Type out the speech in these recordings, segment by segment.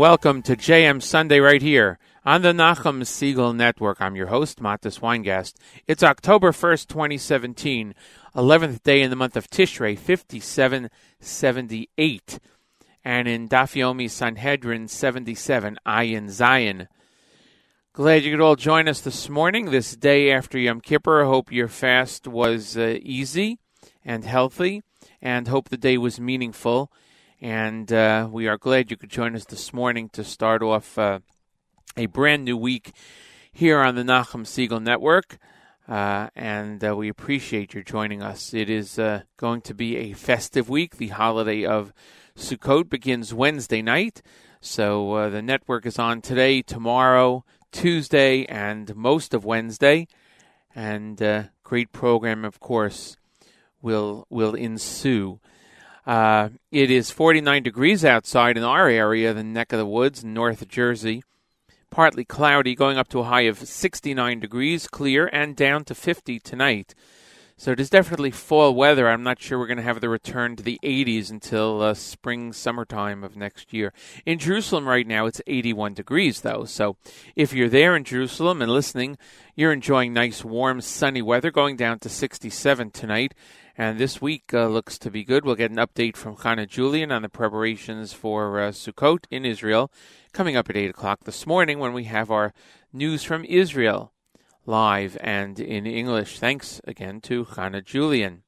Welcome to JM Sunday right here on the Nachum Segal Network. I'm your host, Matis Weingast. It's October 1st, 2017, 11th day in the month of Tishrei, 5778. And in Daf Yomi Sanhedrin 77, Ayin Zayin. Glad you could all join us this morning, this day after Yom Kippur. Hope your fast was uh, easy and healthy, and hope the day was meaningful. And uh, we are glad you could join us this morning to start off uh, a brand new week here on the Nachum Segal Network. Uh, and uh, we appreciate your joining us. It is uh, going to be a festive week. The holiday of Sukkot begins Wednesday night. So uh, the network is on today, tomorrow, Tuesday, and most of Wednesday. And great program, of course, will will ensue. Uh, it is 49 degrees outside in our area, the neck of the woods, North Jersey. Partly cloudy, going up to a high of 69 degrees, clear, and down to 50 tonight. So it is definitely fall weather. I'm not sure we're going to have the return to the 80s until uh, spring, summertime of next year. In Jerusalem right now, it's 81 degrees, though. So if you're there in Jerusalem and listening, you're enjoying nice, warm, sunny weather, going down to 67 tonight. And this week uh, looks to be good. We'll get an update from Chana Julian on the preparations for uh, Sukkot in Israel coming up at 8 o'clock this morning when we have our news from Israel live and in English. Thanks again to Chana Julian.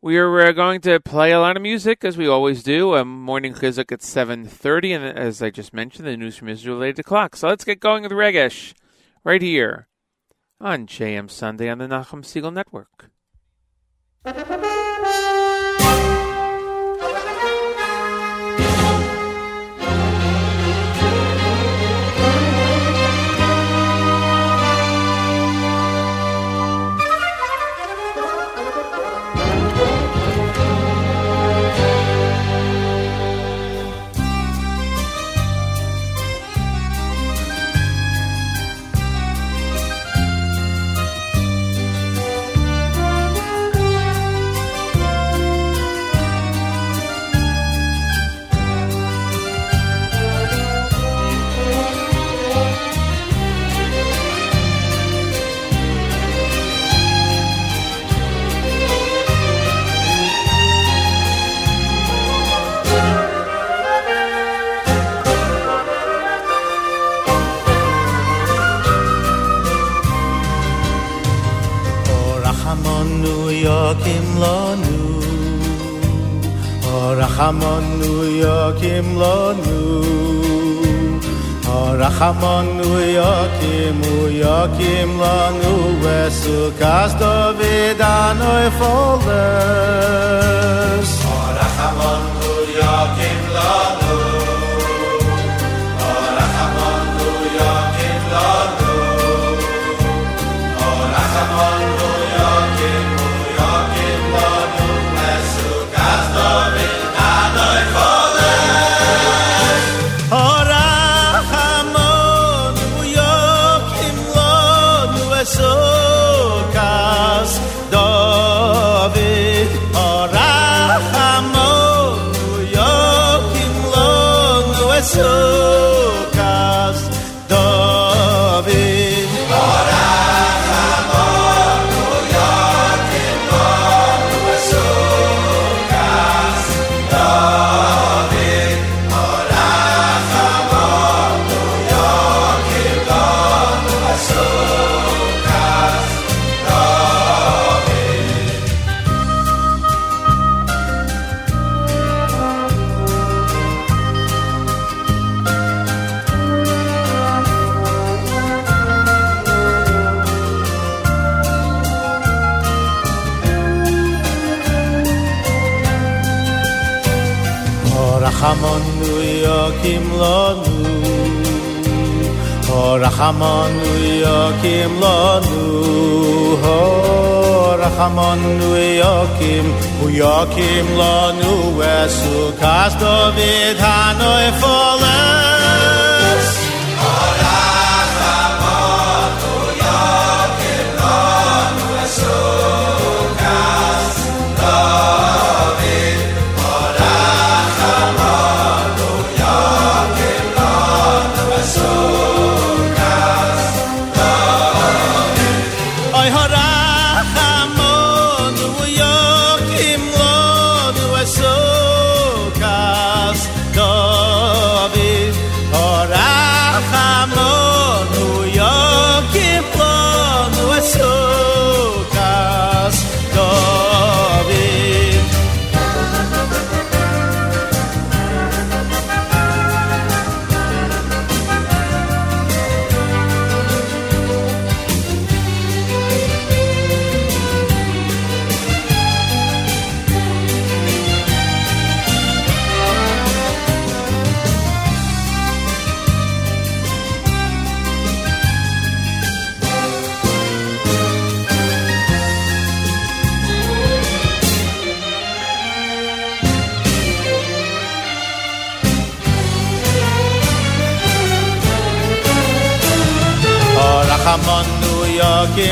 We are uh, going to play a lot of music as we always do. A morning chizuk at 7.30 and as I just mentioned, the news from Israel at 8 o'clock. So let's get going with Regesh right here on JM Sunday on the Nachum Segal Network. Ha ha ha ha!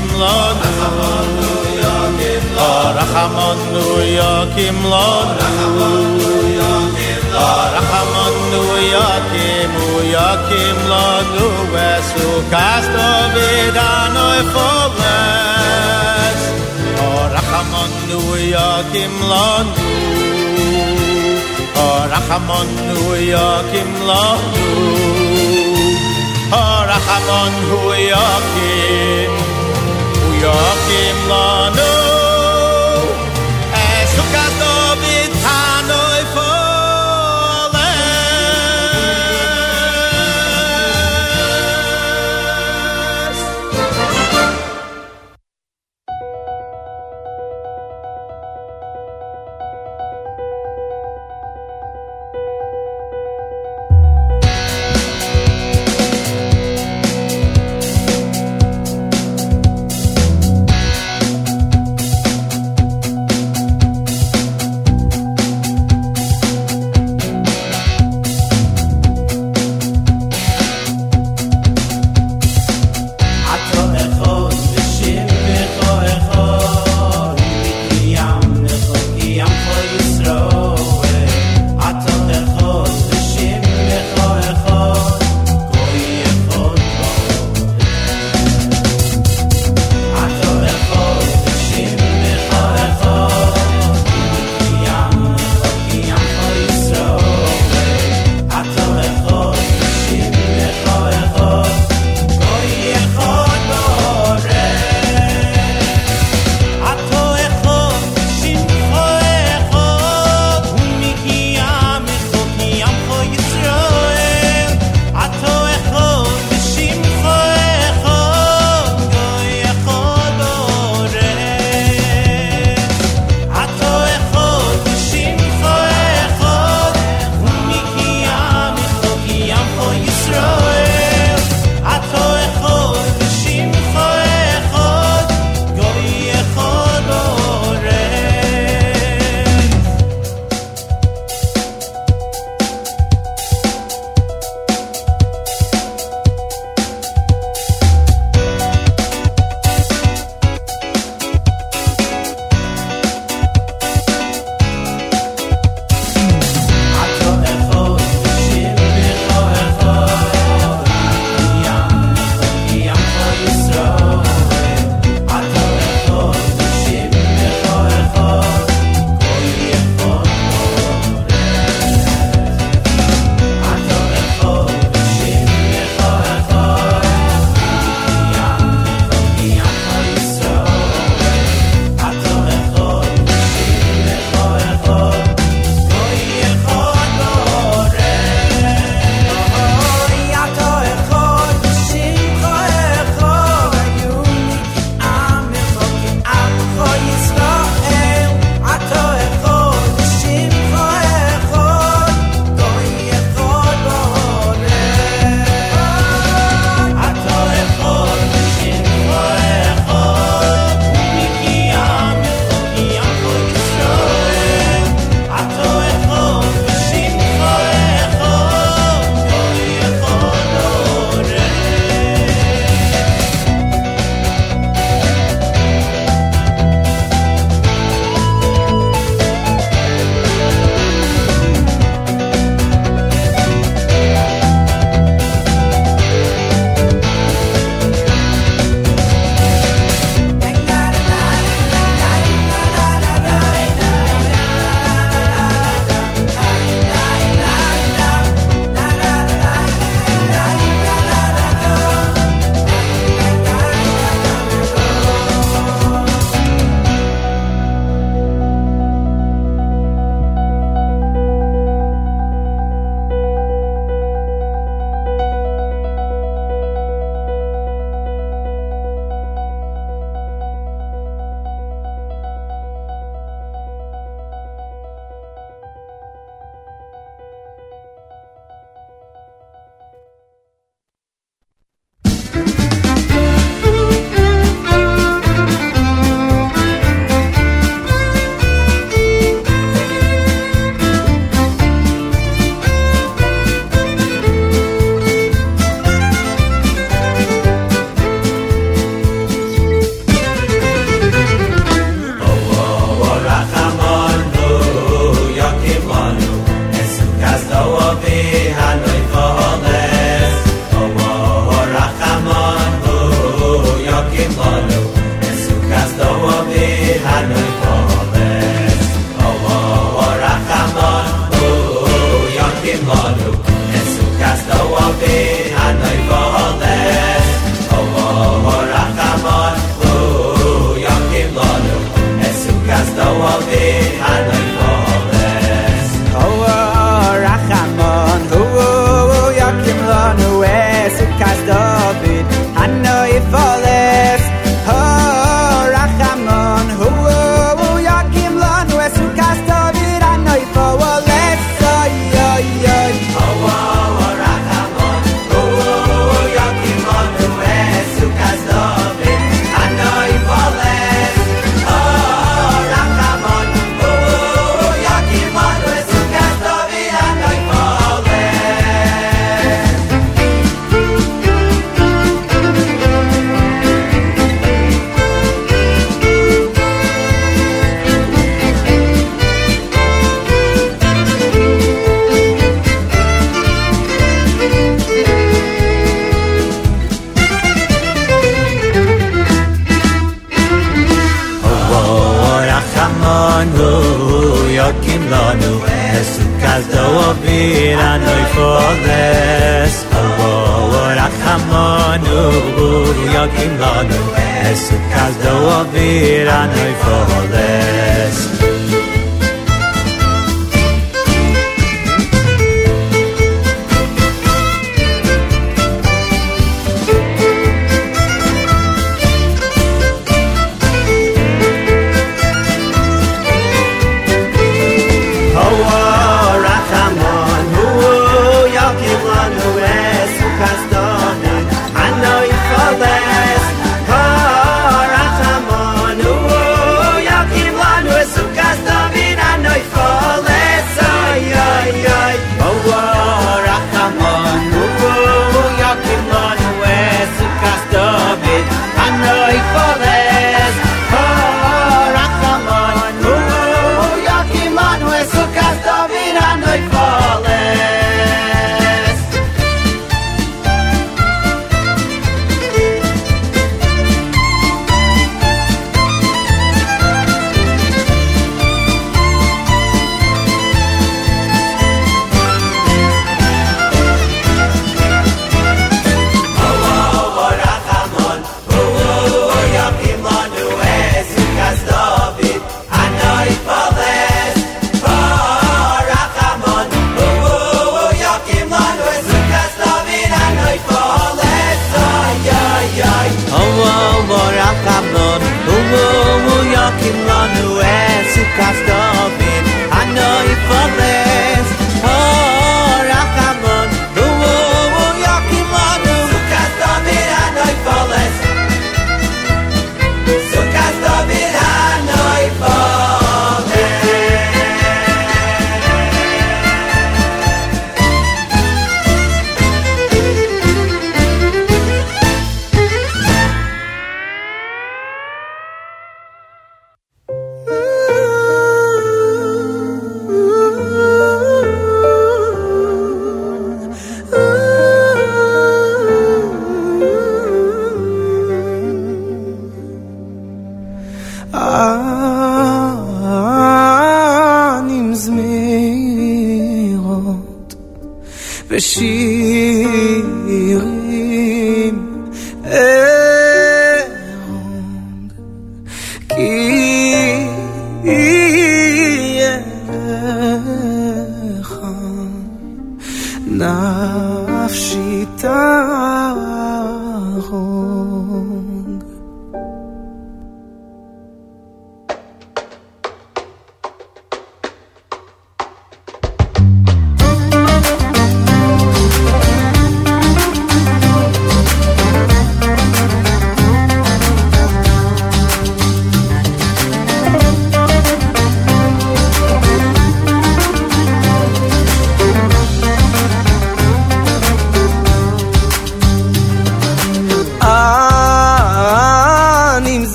Yakim Lanu Rachamonu Yakim Lanu Rachamonu Yakim Yakim Lanu Vesu Kasto Vidano Foles Rachamonu Yakim Lanu Rachamonu Yakim Lanu Rachamon Hu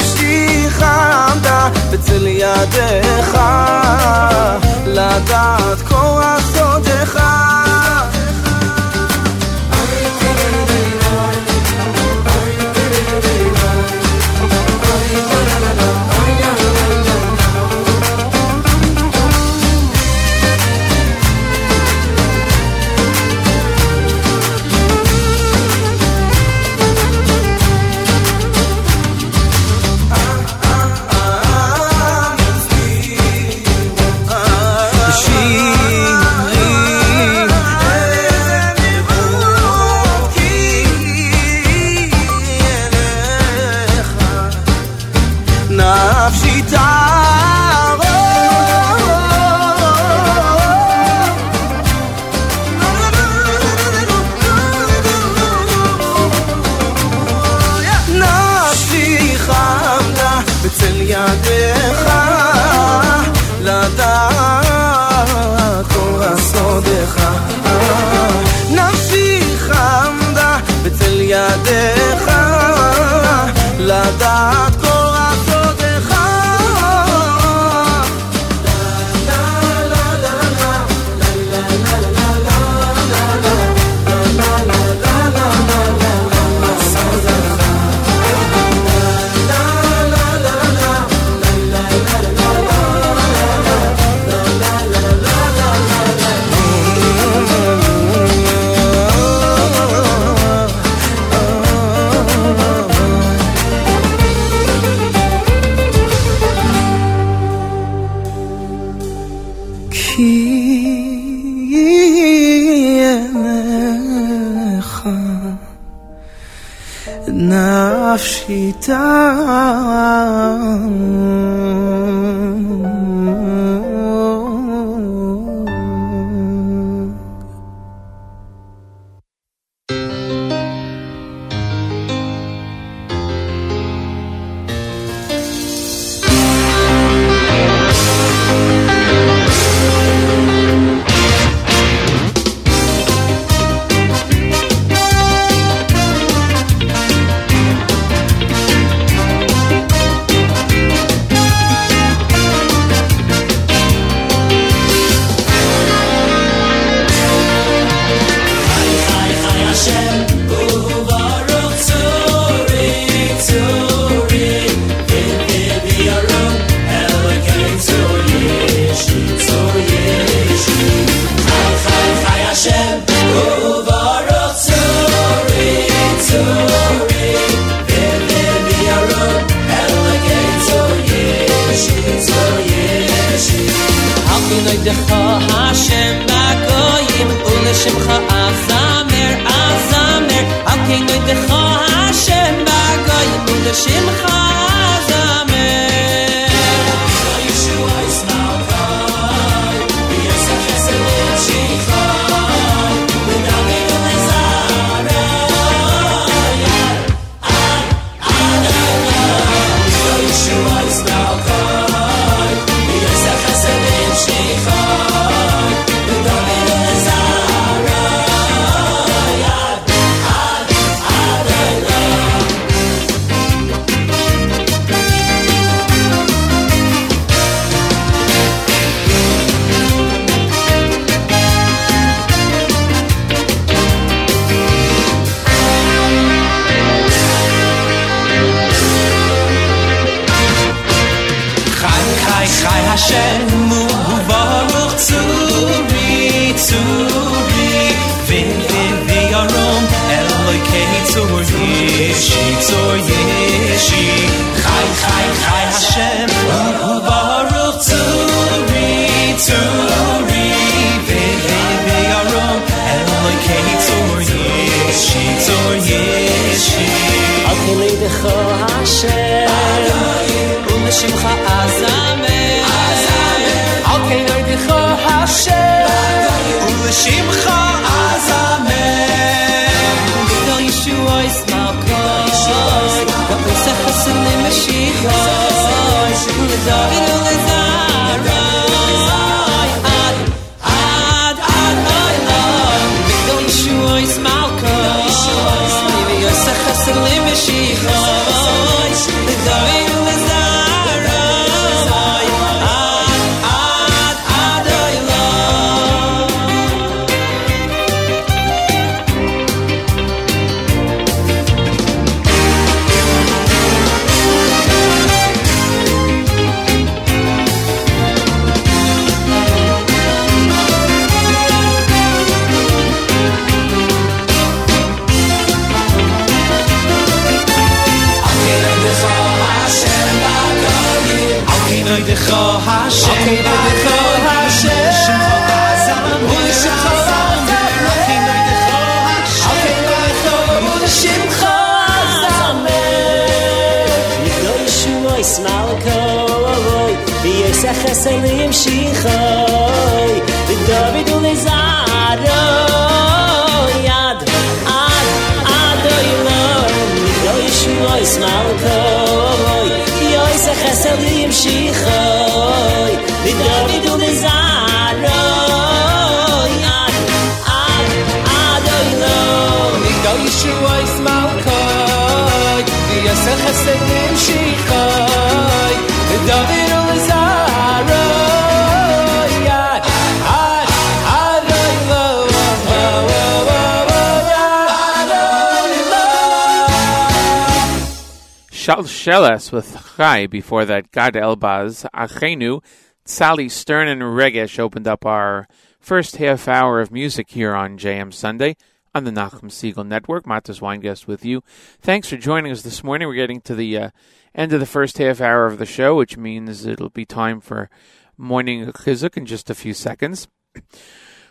נפשי חמדה בצל ידיך לדעת כוח סודך With Chai before that Gad Elbaz Achenu Sally Stern and Regesh opened up our first half hour of music here on JM Sunday on the Nachum Segal Network. Matis Weingast with you. Thanks for joining us this morning. We're getting to the uh, end of the first half hour of the show, which means it'll be time for morning chizuk in just a few seconds.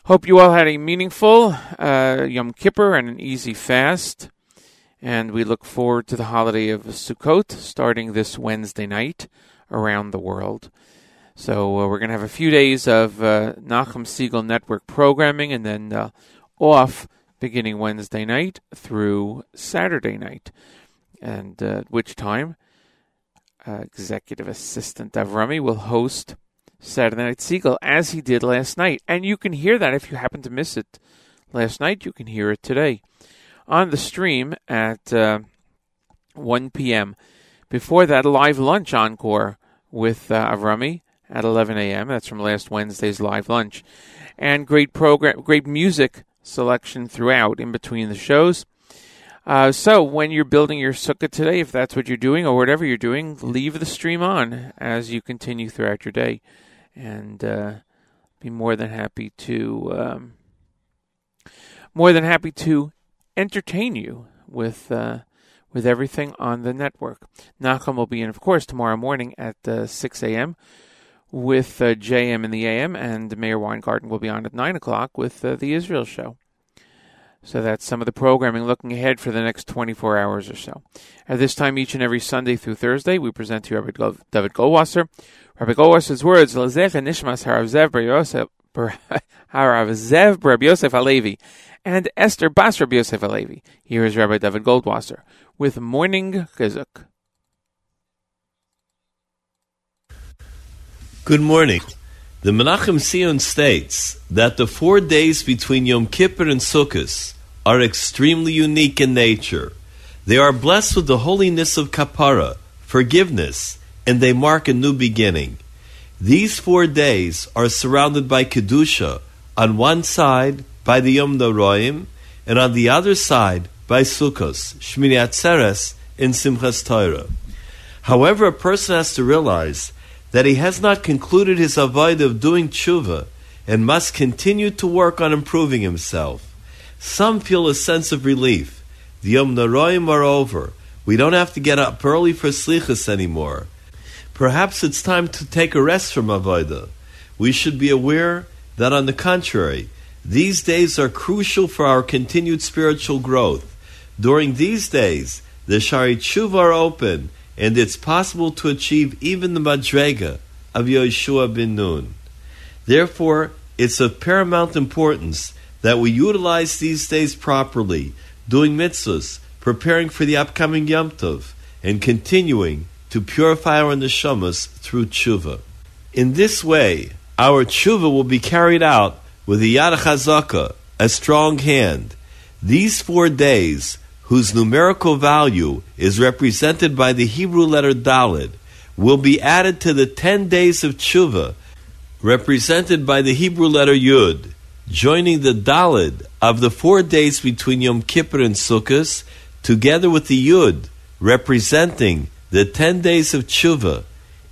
Hope you all had a meaningful uh, Yom Kippur and an easy fast and we look forward to the holiday of Sukkot starting this Wednesday night around the world. So uh, we're going to have a few days of uh, Nachum Segal Network programming, and then uh, off beginning Wednesday night through Saturday night, and uh, at which time uh, Executive Assistant Avrami will host Saturday Night Segal as he did last night, and you can hear that if you happen to miss it last night. You can hear it today on the stream at uh, 1 p.m. Before that, a live lunch encore with uh, Avrami at 11 a.m. That's from last Wednesday's live lunch, and great program, great music selection throughout in between the shows. Uh, so when you're building your sukkah today, if that's what you're doing or whatever you're doing, leave the stream on as you continue throughout your day, and uh, be more than happy to um, more than happy to entertain you with uh, with everything on the network. Nachum will be in, of course, tomorrow morning at uh, 6 a.m. with uh, JM in the AM, and Meir Weingarten will be on at 9 o'clock with uh, the Israel show. So that's some of the programming looking ahead for the next 24 hours or so. At this time, each and every Sunday through Thursday, we present to you Rabbi David Goldwasser. Rabbi Goldwasser's words, Lazech Nishmas Harav Zev Harav Zev Yosef Alevi and Esther Basra Yosef Alevi. Here is Rabbi David Goldwasser with Morning Chizuk. Good morning. The Menachem Tzion states that the four days between Yom Kippur and Sukkot are extremely unique in nature. They are blessed with the holiness of kapara, forgiveness, and they mark a new beginning. These four days are surrounded by Kedusha on one side by the Yom Noraim, and on the other side by Sukkos, Shmini Atzeres, in Simchas Torah. However, a person has to realize that he has not concluded his avodah of doing tshuva and must continue to work on improving himself. Some feel a sense of relief. The Yom Noraim are over. We don't have to get up early for slichas anymore. Perhaps it's time to take a rest from avodah. We should be aware that, on the contrary, these days are crucial for our continued spiritual growth. During these days, the Shari Tshuva are open, and it's possible to achieve even the Madrega of Yehoshua bin Nun. Therefore, it's of paramount importance that we utilize these days properly, doing mitzvahs, preparing for the upcoming Yom Tov, and continuing to purify our neshamas through tshuva. In this way, our tshuva will be carried out with a yad chazaka, a strong hand. These four days, whose numerical value is represented by the Hebrew letter Dalid, will be added to the ten days of tshuva, represented by the Hebrew letter Yud, joining the Dalid of the four days between Yom Kippur and Sukkot, together with the Yud, representing the ten days of tshuva.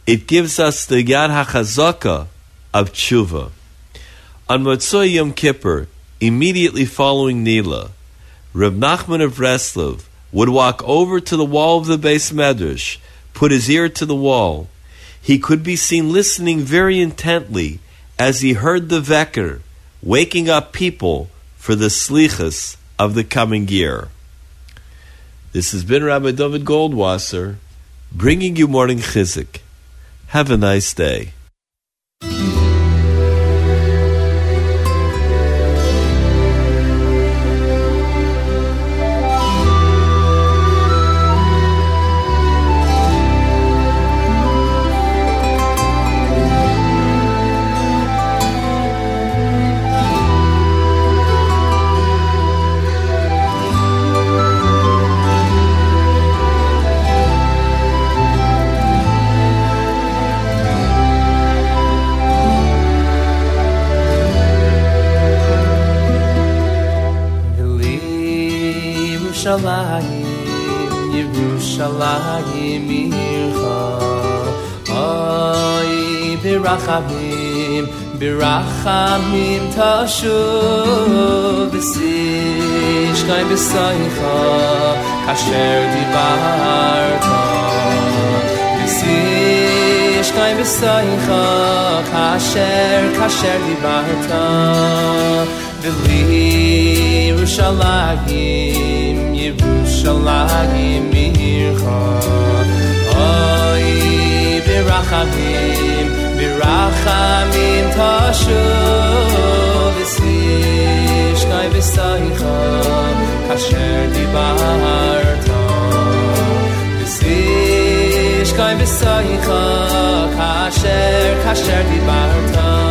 It gives us the Yad HaChazaka of tshuva. On Motzoi Yom Kippur, immediately following Nila, Reb Nachman of Breslov would walk over to the wall of the beis medrash, put his ear to the wall. He could be seen listening very intently as he heard the veker, waking up people for the slichas of the coming year. This has been Rabbi David Goldwasser, bringing you morning chizuk. Have a nice day. Yerushalayim, Yerushalayim Ircha. Oy, birachamim, birachamim tashuv v'sishkai b'soicha, kasher dibarta. V'sishkai b'soicha, kasher, kasher dibarta. V'li Yerushalayim, Yerushalayim Ircha. Oy, birachamim, birachamim tashuv v'sishkai v'saycha kasher dibarta v'sishkai v'saycha kasher kasher dibarta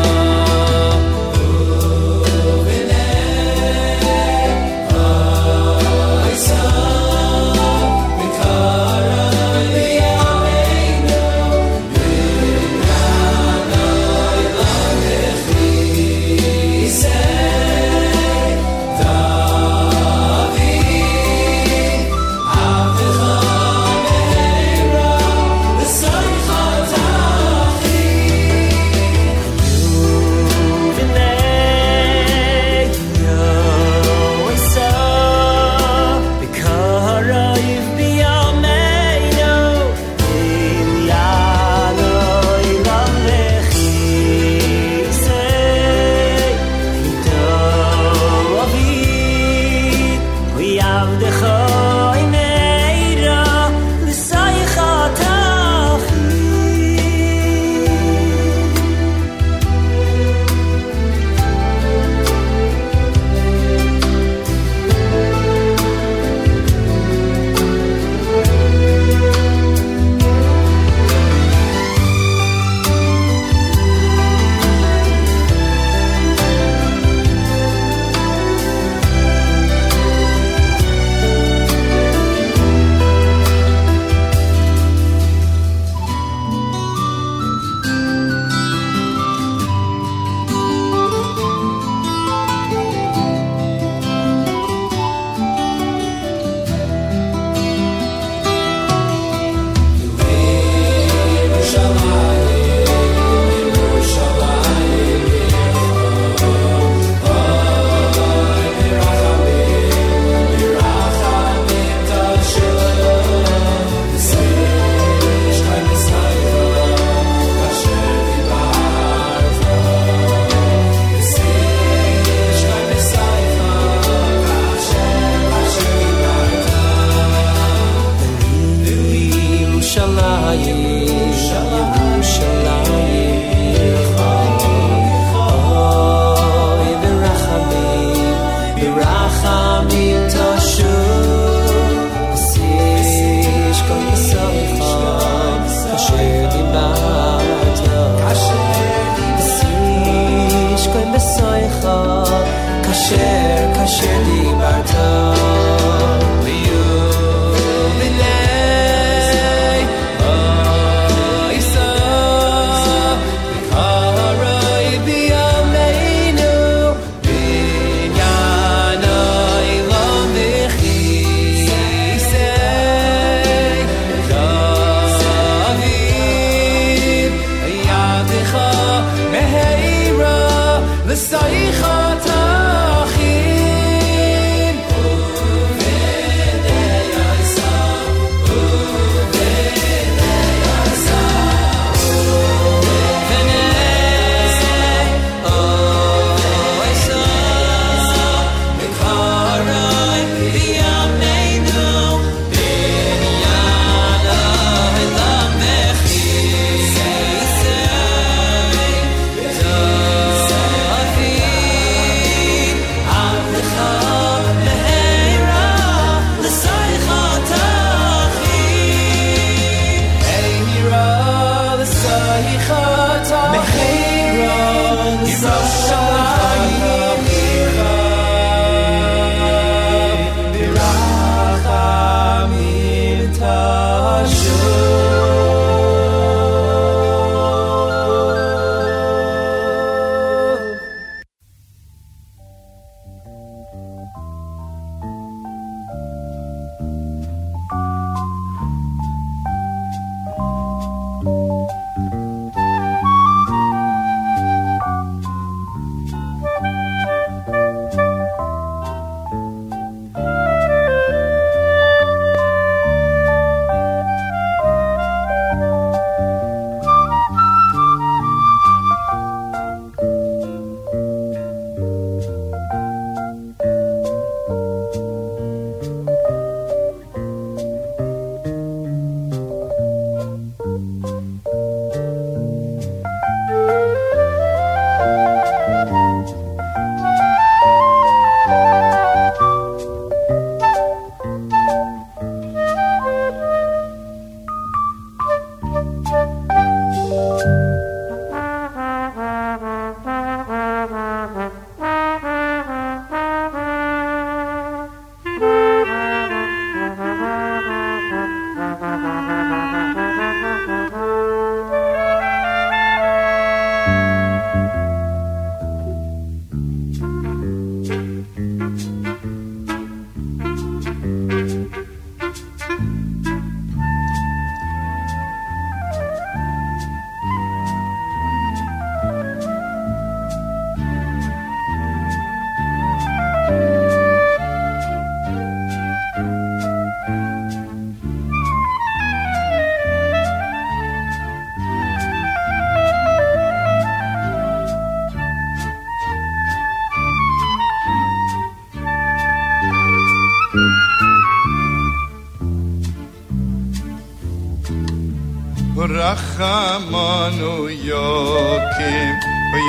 rachamanu yokim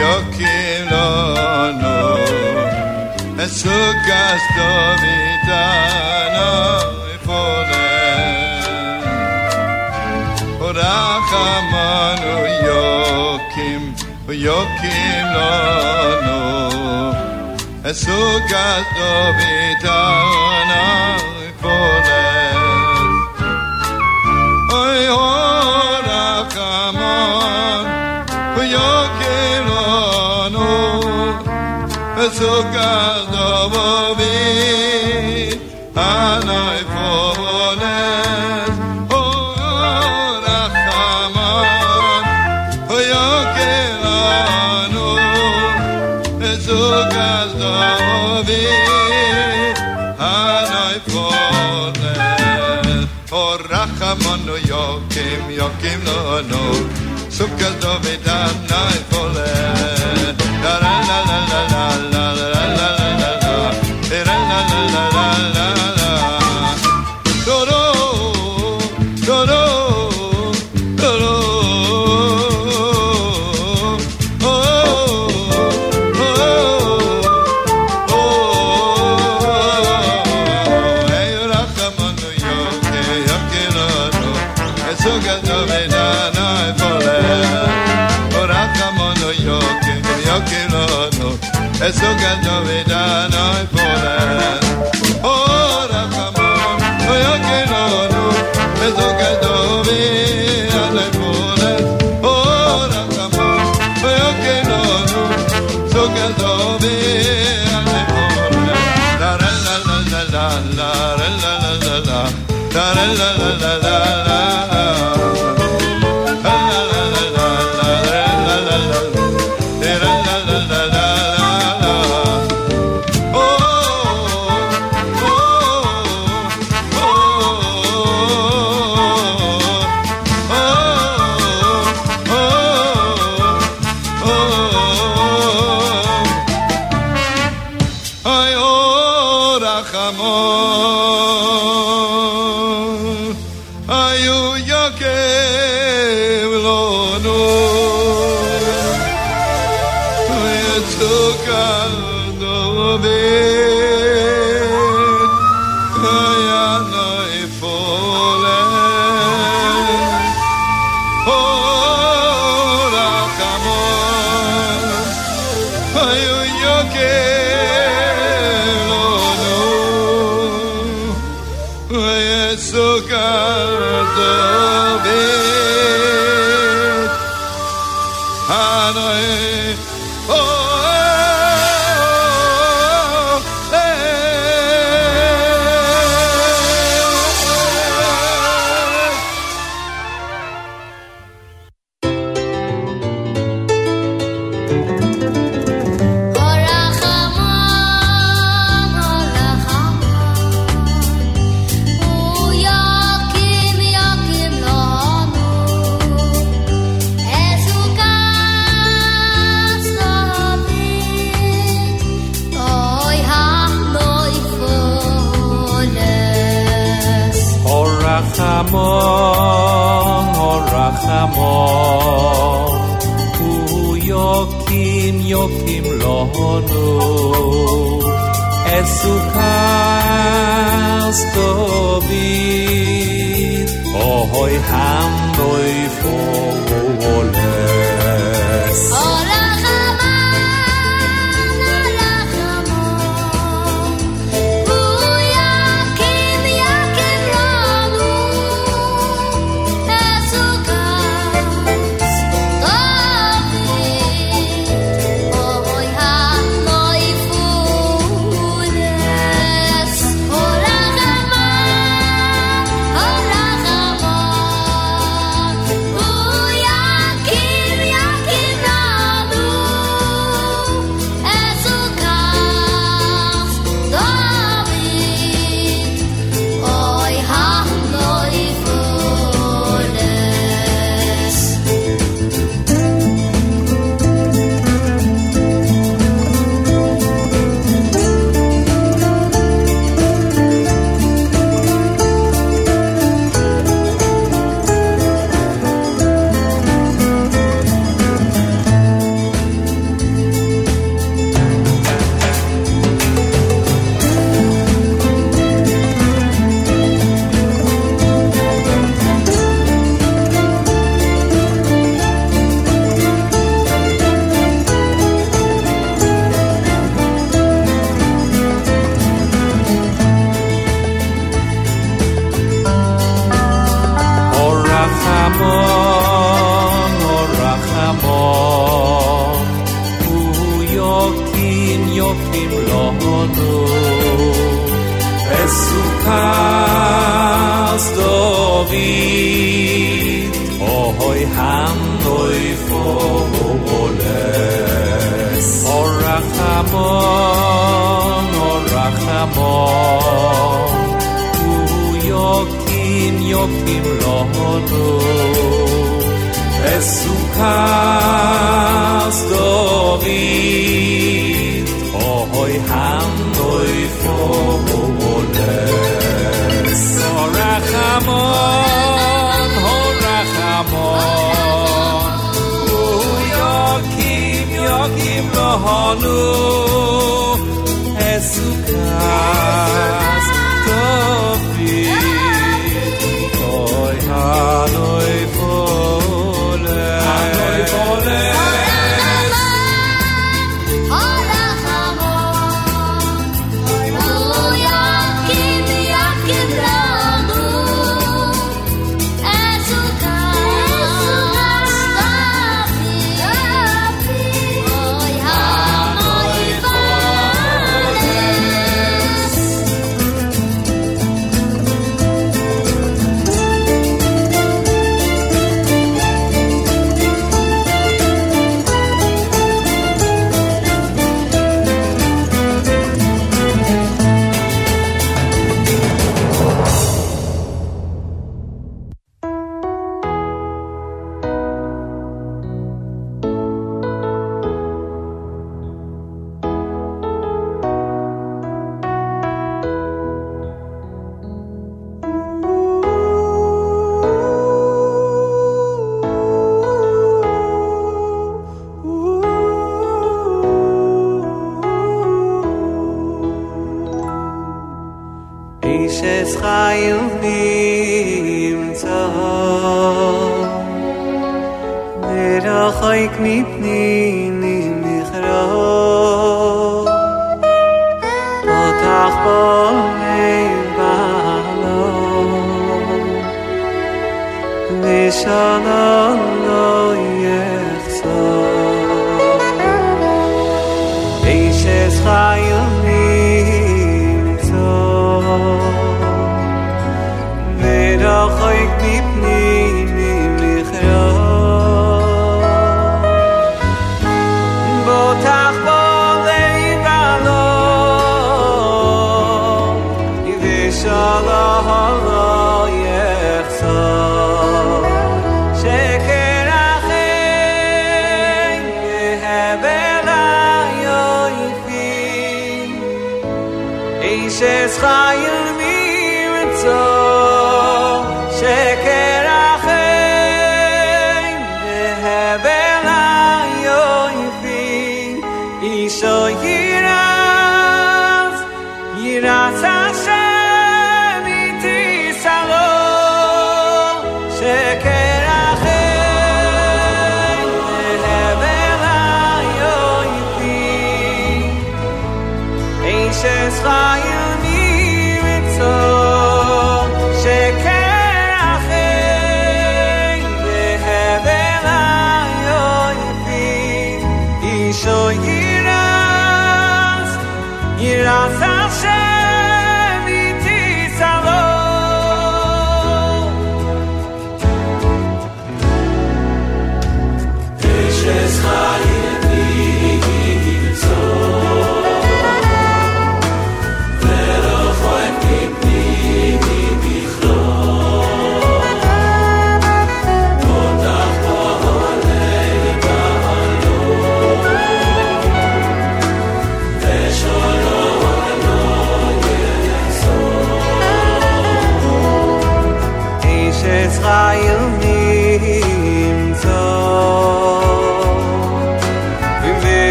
yokim lano esukas dovidano ifolem rachamanu yokim yokim lano esukas yo quiero so eso cada vez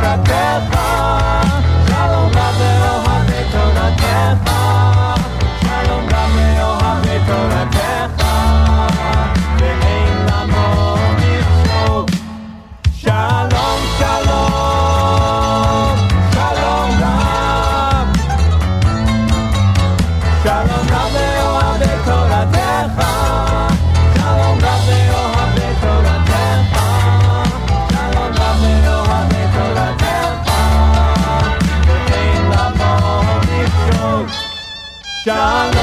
Torah our life.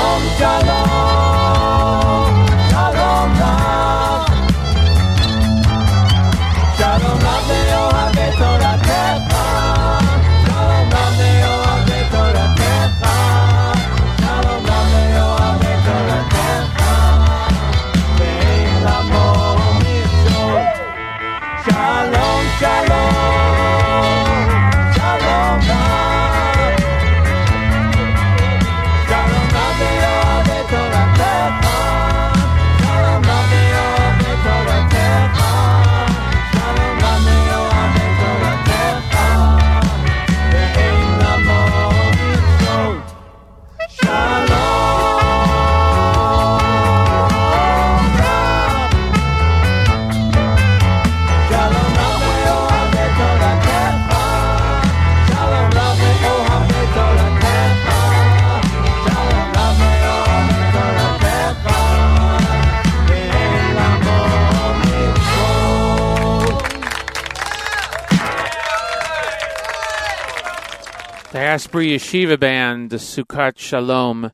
Asbury Yeshiva Band, Sukkot Shalom.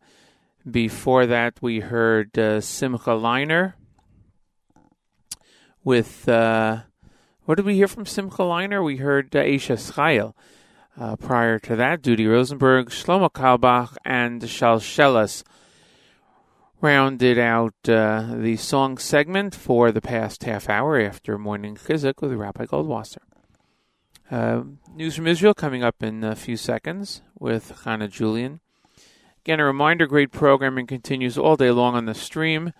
Before that, we heard uh, Simcha Leiner with, uh, what did we hear from Simcha Leiner? We heard uh, Aisha. Uh, prior to that, Dudy Rosenberg, Shlomo Kalbach, and Shalshelas rounded out uh, the song segment for the past half hour after morning chizuk with Rabbi Goldwasser. Uh, news from Israel coming up in a few seconds with Hannah Julian. Again, a reminder great programming continues all day long on the stream.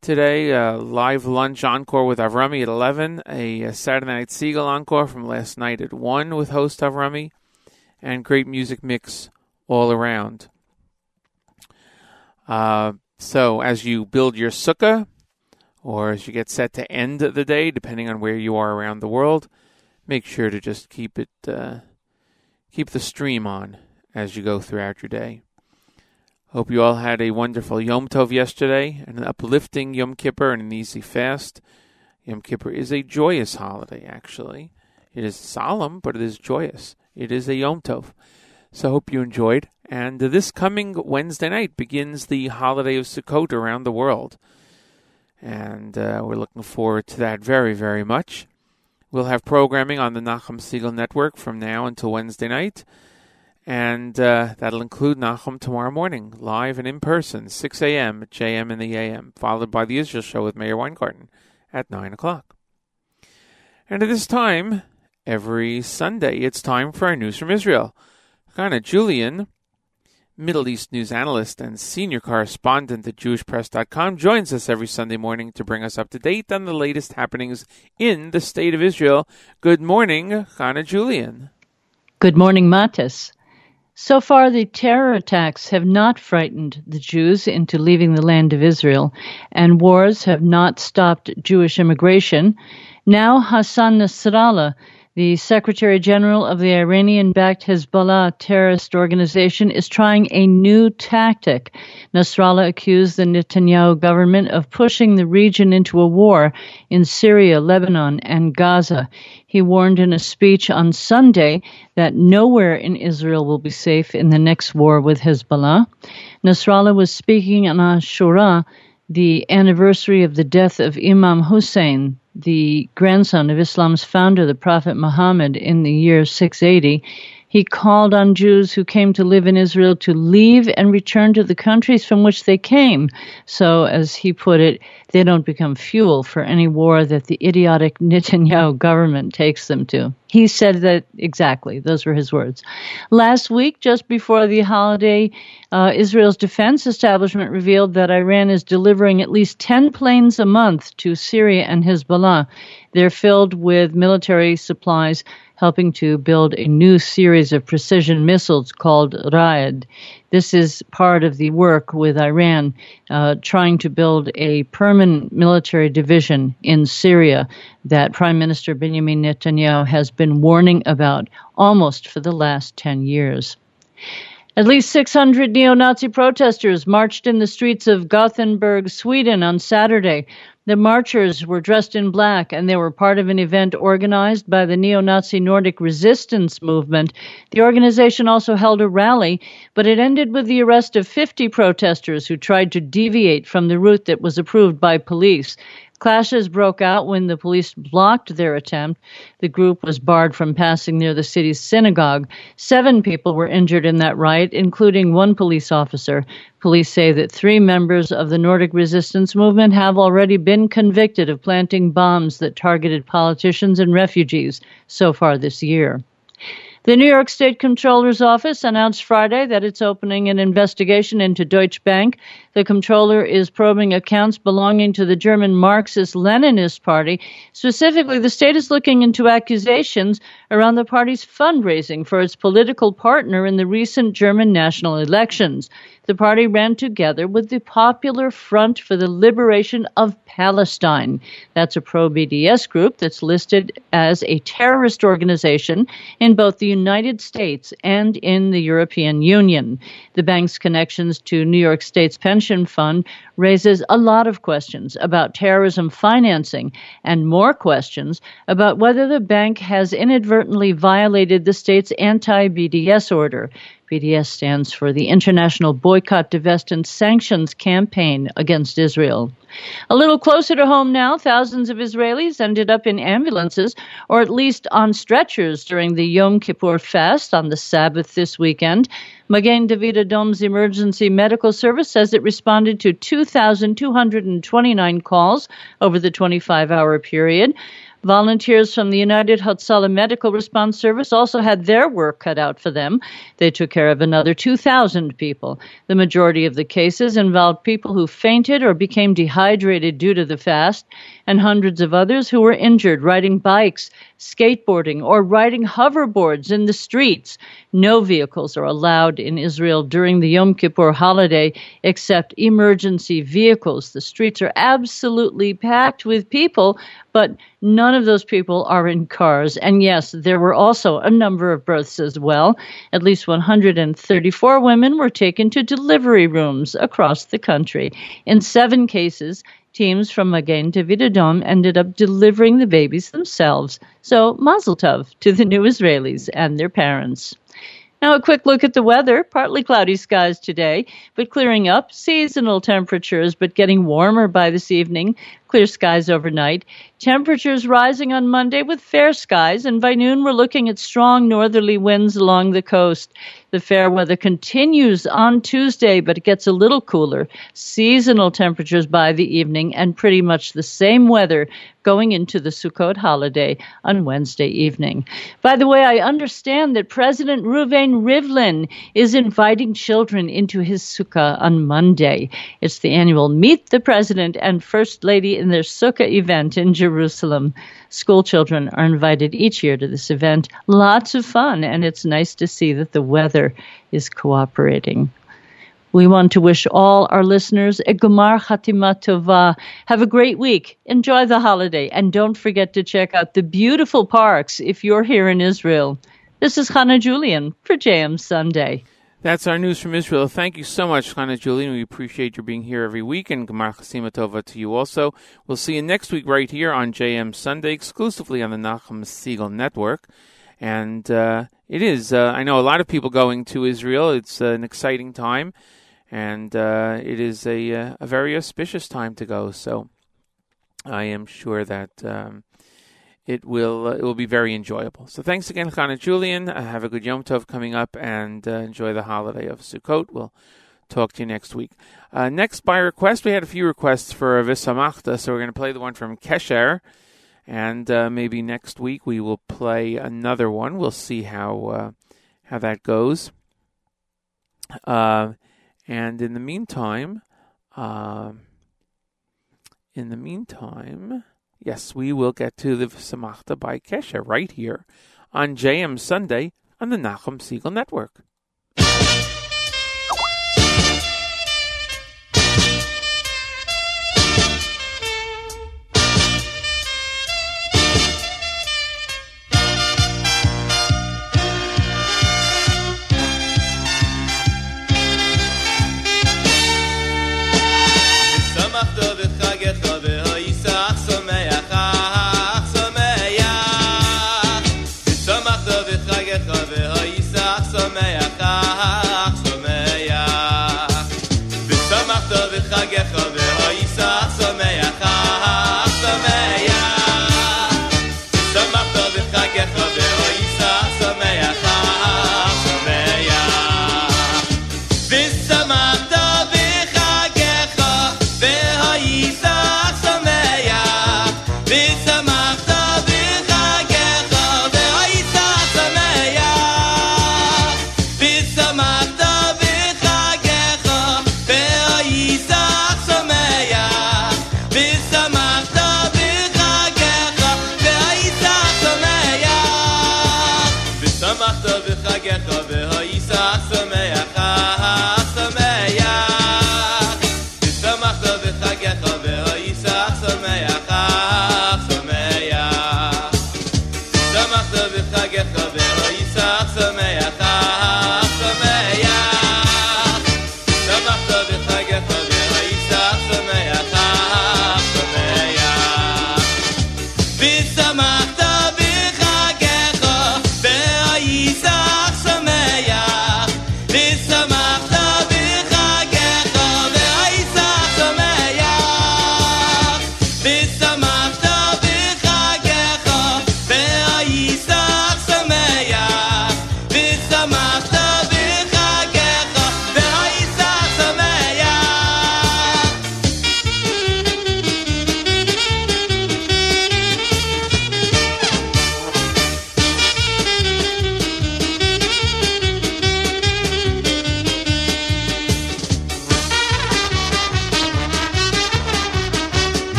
Today, uh, live lunch encore with Avrami at 11, a, uh Saturday Night Seagull encore from last night at 1 with host Avrami, and great music mix all around. Uh, so, as you build your sukkah, or as you get set to end the day, depending on where you are around the world, make sure to just keep it uh, keep the stream on as you go throughout your day. Hope you all had a wonderful Yom Tov yesterday, an uplifting Yom Kippur and an easy fast. Yom Kippur is a joyous holiday, actually. It is solemn, but it is joyous. It is a Yom Tov. So hope you enjoyed. And this coming Wednesday night begins the holiday of Sukkot around the world. And uh, we're looking forward to that very, very much. We'll have programming on the Nachum Segal Network from now until Wednesday night. And uh, that'll include Nachum tomorrow morning, live and in person, 6 a.m. JM in the AM, followed by the Israel Show with Meir Weingarten at 9 o'clock. And at this time, every Sunday, it's time for our news from Israel. Hannah Julian, Middle East news analyst and senior correspondent at JewishPress.com, joins us every Sunday morning to bring us up to date on the latest happenings in the state of Israel. Good morning, Hannah Julian. Good morning, Matis. So far, the terror attacks have not frightened the Jews into leaving the land of Israel, and wars have not stopped Jewish immigration. Now, Hassan Nasrallah, the Secretary General of the Iranian backed Hezbollah terrorist organization, is trying a new tactic. Nasrallah accused the Netanyahu government of pushing the region into a war in Syria, Lebanon, and Gaza. He warned in a speech on Sunday that nowhere in Israel will be safe in the next war with Hezbollah. Nasrallah was speaking on Ashura, the anniversary of the death of Imam Hussein, the grandson of Islam's founder, the Prophet Muhammad, in the year 680. He called on Jews who came to live in Israel to leave and return to the countries from which they came. So, as he put it, they don't become fuel for any war that the idiotic Netanyahu government takes them to. He said that exactly. Those were his words. Last week, just before the holiday, uh, Israel's defense establishment revealed that Iran is delivering at least 10 planes a month to Syria and Hezbollah. They're filled with military supplies helping to build a new series of precision missiles called Raed. This is part of the work with Iran uh, trying to build a permanent military division in Syria that Prime Minister Benjamin Netanyahu has been warning about almost for the last 10 years. At least 600 neo Nazi protesters marched in the streets of Gothenburg, Sweden on Saturday, The marchers were dressed in black and they were part of an event organized by the neo Nazi Nordic resistance movement. The organization also held a rally, but it ended with the arrest of 50 protesters who tried to deviate from the route that was approved by police. Clashes broke out when the police blocked their attempt. The group was barred from passing near the city's synagogue. Seven people were injured in that riot, including one police officer. Police say that three members of the Nordic resistance movement have already been convicted of planting bombs that targeted politicians and refugees so far this year. The New York State Comptroller's Office announced Friday that it's opening an investigation into Deutsche Bank. The comptroller is probing accounts belonging to the German Marxist Leninist Party. Specifically, the state is looking into accusations around the party's fundraising for its political partner in the recent German national elections. The party ran together with the Popular Front for the Liberation of Palestine. That's a pro BDS group that's listed as a terrorist organization in both the United States and in the European Union. The bank's connections to New York State's pension fund raises a lot of questions about terrorism financing and more questions about whether the bank has inadvertently violated the state's anti BDS order. BDS stands for the International Boycott, Divest, and Sanctions Campaign against Israel. A little closer to home now, thousands of Israelis ended up in ambulances or at least on stretchers during the Yom Kippur fast on the Sabbath this weekend. Magen David Adom's emergency medical service says it responded to 2,229 calls over the 25 hour period. Volunteers from the United Hatzalah Medical Response Service also had their work cut out for them. They took care of another 2,000 people. The majority of the cases involved people who fainted or became dehydrated due to the fast, and hundreds of others who were injured riding bikes, skateboarding, or riding hoverboards in the streets. No vehicles are allowed in Israel during the Yom Kippur holiday except emergency vehicles. The streets are absolutely packed with people, but none of those people are in cars. And yes, there were also a number of births as well. At least 134 women were taken to delivery rooms across the country. In seven cases, teams from Magen David Adom ended up delivering the babies themselves. So, mazel tov to the new Israelis and their parents. Now, a quick look at the weather. Partly cloudy skies today, but clearing up. Seasonal temperatures, but getting warmer by this evening. Clear skies overnight. Temperatures rising on Monday with fair skies, and by noon we're looking at strong northerly winds along the coast. The fair weather continues on Tuesday, but it gets a little cooler. Seasonal temperatures by the evening, and pretty much the same weather going into the Sukkot holiday on Wednesday evening. By the way, I understand that President Reuven Rivlin is inviting children into his sukkah on Monday. It's the annual Meet the President and First Lady in their sukkah event in Jerusalem. School children are invited each year to this event. Lots of fun, and it's nice to see that the weather is cooperating. We want to wish all our listeners a Gomar Chatima Tova. Have a great week. Enjoy the holiday. And don't forget to check out the beautiful parks if you're here in Israel. This is Hannah Julian for JM Sunday. That's our news from Israel. Thank you so much, Hannah Julian. We appreciate your being here every week, and Gemar Chasima Tova to you also. We'll see you next week right here on JM Sunday, exclusively on the Nachum Segal Network. And uh, it is, uh, I know a lot of people going to Israel. It's uh, an exciting time, and uh, it is a, uh, a very auspicious time to go. So I am sure that um, it will uh, it will be very enjoyable. So thanks again, Hannah Julian. Uh, have a good Yom Tov coming up, and uh, enjoy the holiday of Sukkot. We'll talk to you next week. Uh, next, by request, we had a few requests for Visamachta, so we're going to play the one from Kesher, and uh, maybe next week we will play another one. We'll see how uh, how that goes. And in the meantime, in the meantime, yes, we will get to the Samachta by Kesher right here on JM Sunday on the Nachum Segal Network.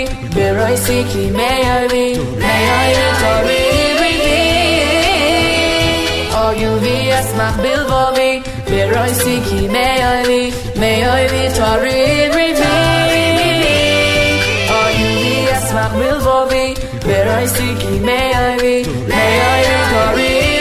lui Mais Roy c'est qui meilleur lui Meilleur il t'a really Oh you be a smart bill May I be, may I be, meilleur lui Meilleur il t'a really Oh you be a smart bill May I be, may I be, meilleur lui Meilleur il t'a really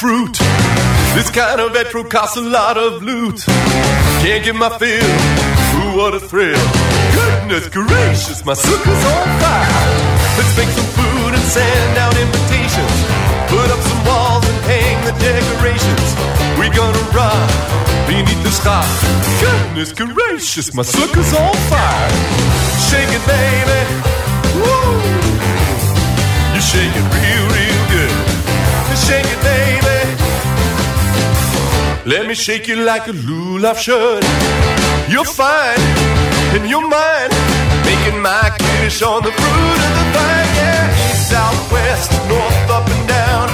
fruit. This kind of retro costs a lot of loot. Can't get my fill. Ooh, what a thrill. Goodness gracious, my sukkah's on fire. Let's make some food and send out invitations. Put up some walls and hang the decorations. We gonna rock beneath the stars. Goodness gracious, my sukkah's on fire. Shake it, baby. Woo! You shake it real. Shake it, baby. Let me shake you like a lulav should. You're fine and you're mine. Making my kiddush on the fruit of the vine. Yeah, east, south, west, north, up and down.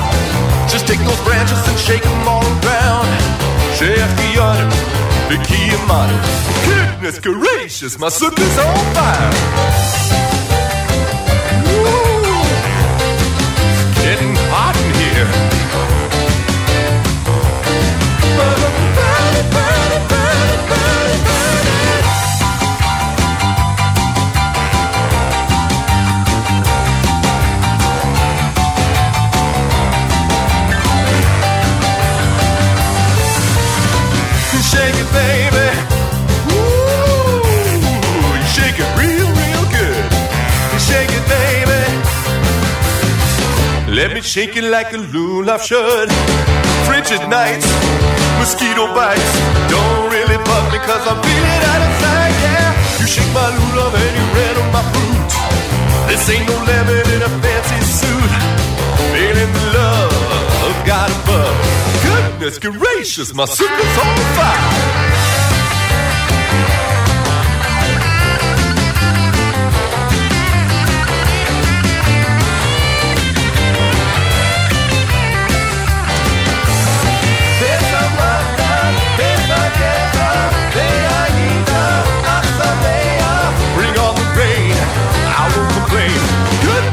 Just take those branches and shake them all around. Chef Guillaume, the key and modern. Goodness gracious, my sukkah's on fire. Let me shake it like a lulav should. Frigid nights, mosquito bites. Don't really bug me cause I'm feeling out of sight, yeah. You shake my lulav and you rattle my fruit. This ain't no lemon in a fancy suit. Feeling the love of God above. Goodness gracious, my sukkah's on fire.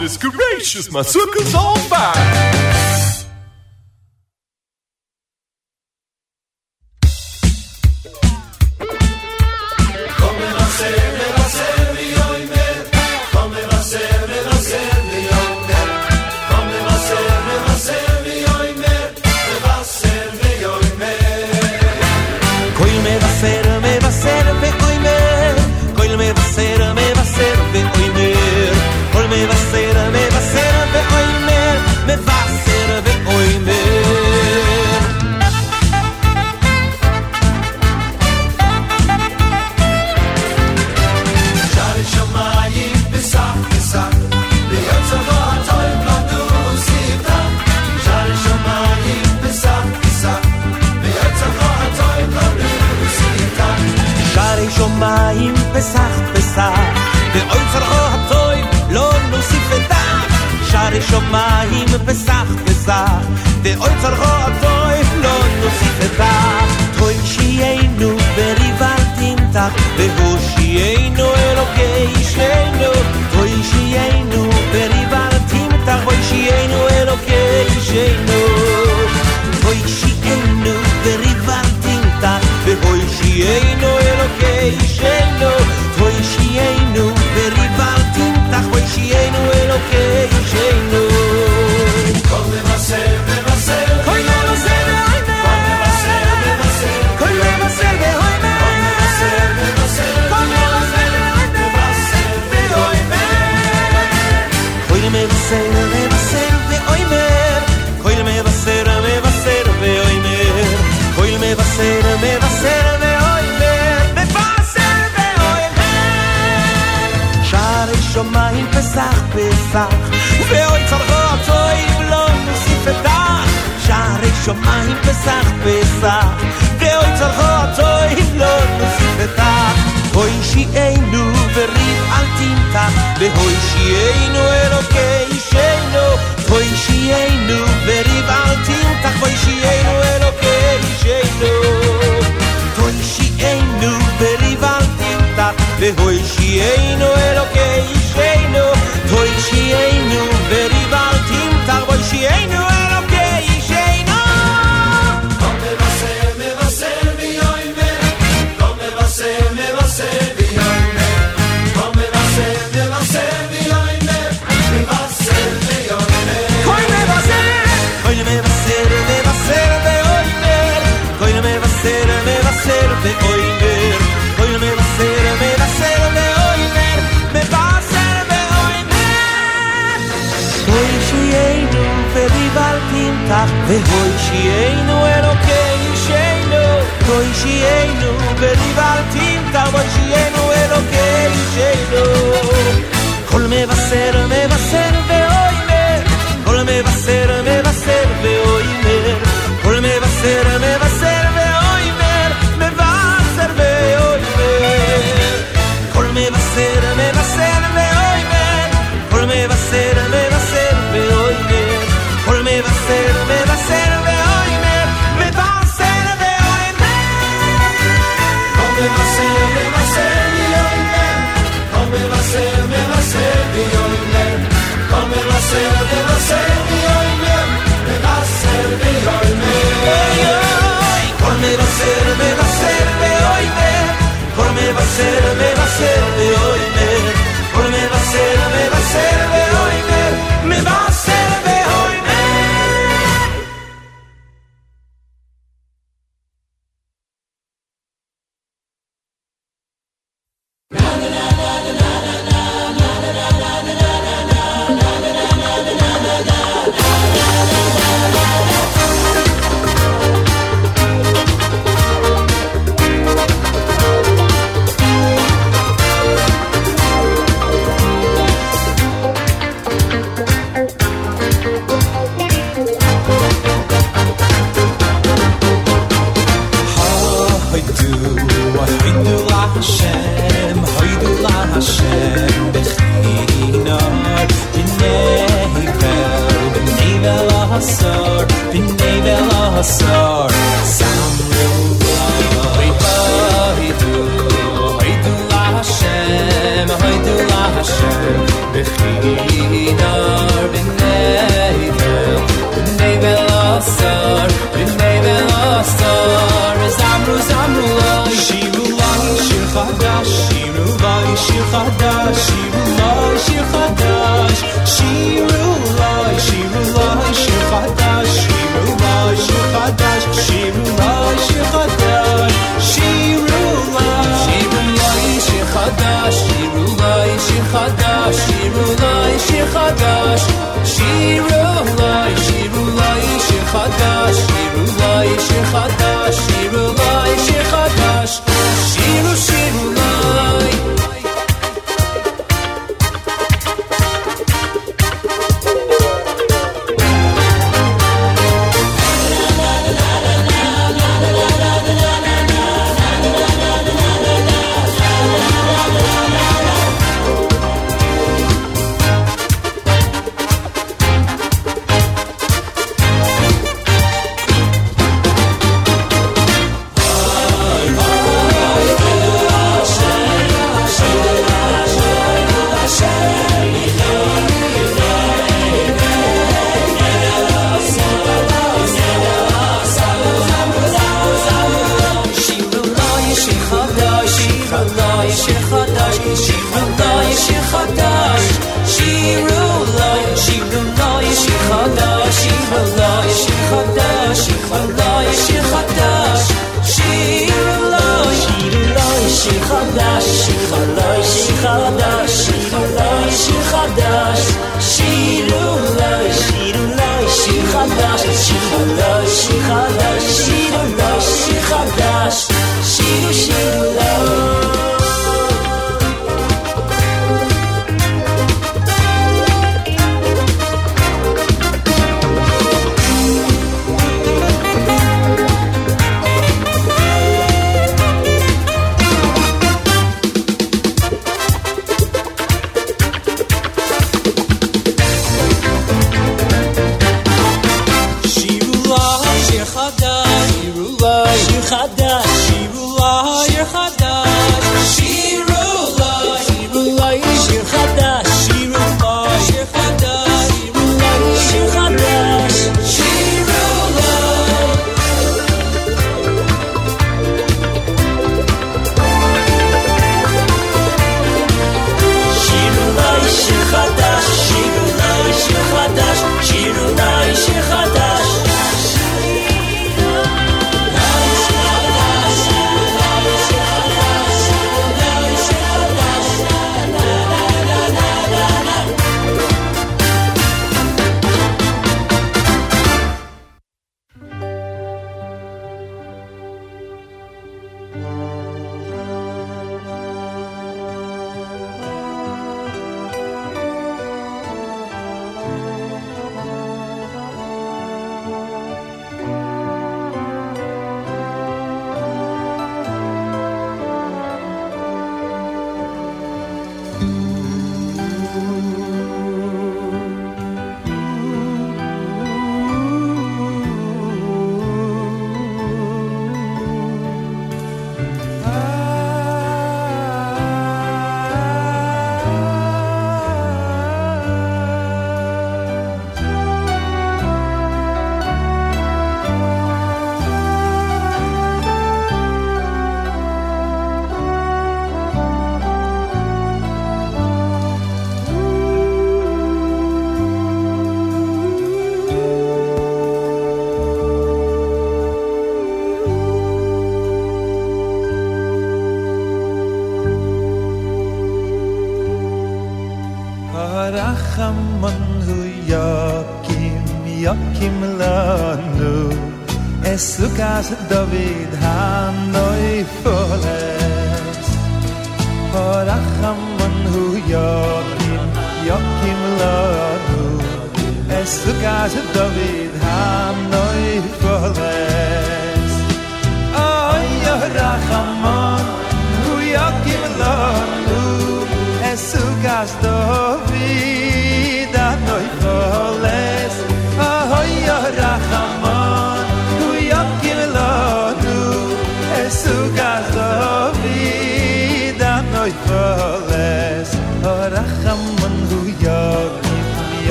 Goodness gracious, my sukkah's on fire. ואוישיינו אלוקינו שיינו, ואוישיינו בריבלתינתא, ואוישיינו אלוקינו שיינו. כל מבשר מבשר ואוימר, כל מבשר מבשר ואוימר, כל מבשר מבשר ואוימר, מבשר ואוימר, כל מבשר Va a ser, me va a ser de hoy, me, hoy me va a ser, me va a ser.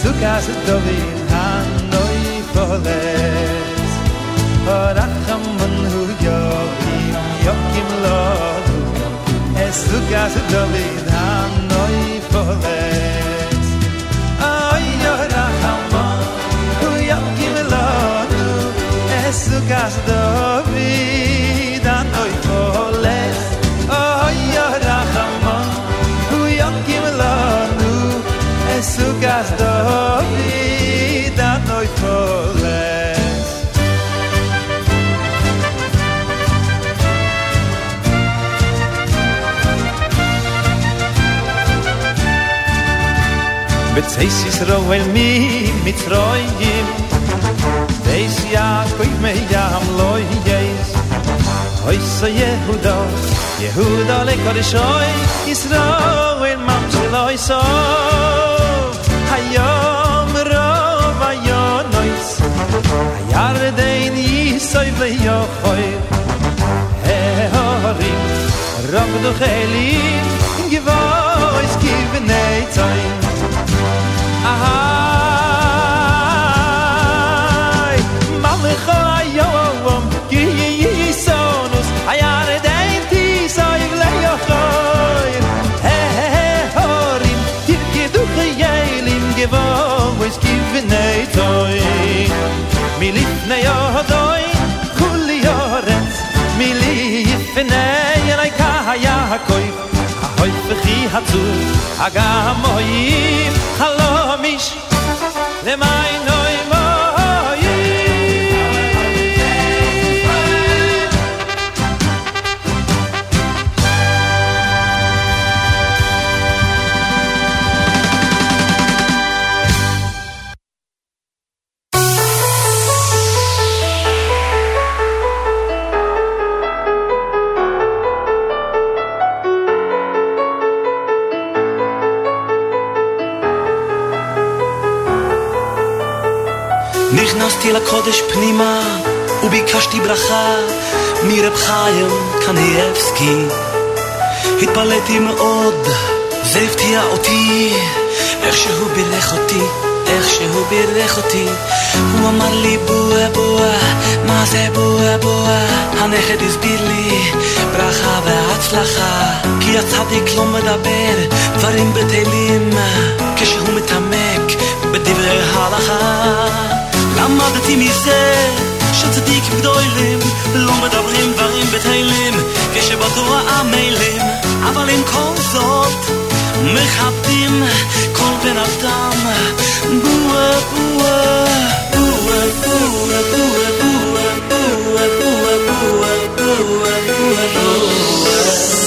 sukas to vi han noi poles rakham man hu yokim yokim lodu es sukas to vi han noi poles ay yo rakham man hu yokim lodu es sukas to sugas do vida noi fole mit zeisis ro mi mit deis ja koit me ja am loigeis hoy yehuda yehuda le kodishoy isro wel mam shloi so yom ro yo nois a yar de in i soy ve yo khoy he hori rab do khelin gevoy skiv nei tsayn aha mi lif ne yo hodoy kul yoret mi lif ne ye lay ka ya koy a hoy fkhi hatu aga moyim halomish le mayn התפלאתי מאוד, זה הפתיע אותי. איך שהוא בירך אותי, איך שהוא בירך אותי. הוא אמר לי בואה בואה, מה זה בואה בואה? הנכד הסביר לי ברכה והצלחה. כי הצדיק לא מדבר דברים בטלים כשהוא מתעמק בדברי הלכה למדתי מזה שצדיקים גדולים לא מדברים דברים בטלים כשבתורה עמלים אבל עם כל זאת מכבדים כל בן אדם בואה בואה בואה בואה בואה בואה בואה בואה בואה בואה בואה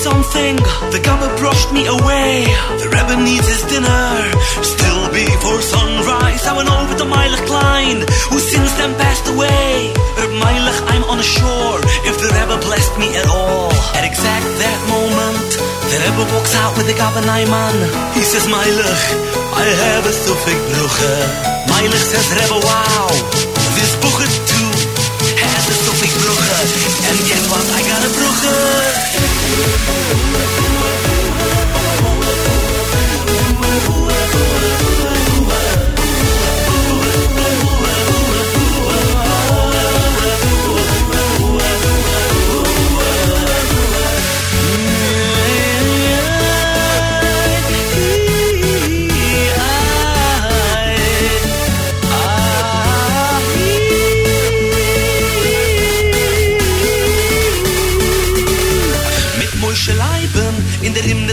something. The Gabba brushed me away. The Rebbe needs his dinner. Still before sunrise, I went over to Meilich Klein, who since then passed away. At Meilich, I'm shore. If the Rebbe blessed me at all, at exact that moment, the Rebbe walks out with the Gabba Naiman. He says, Meilich, I have a Sufik Bruche. Meilich says, Rebbe, wow, this Buche too has a Sufik Bruche. And guess what? I got a Bruche. Mit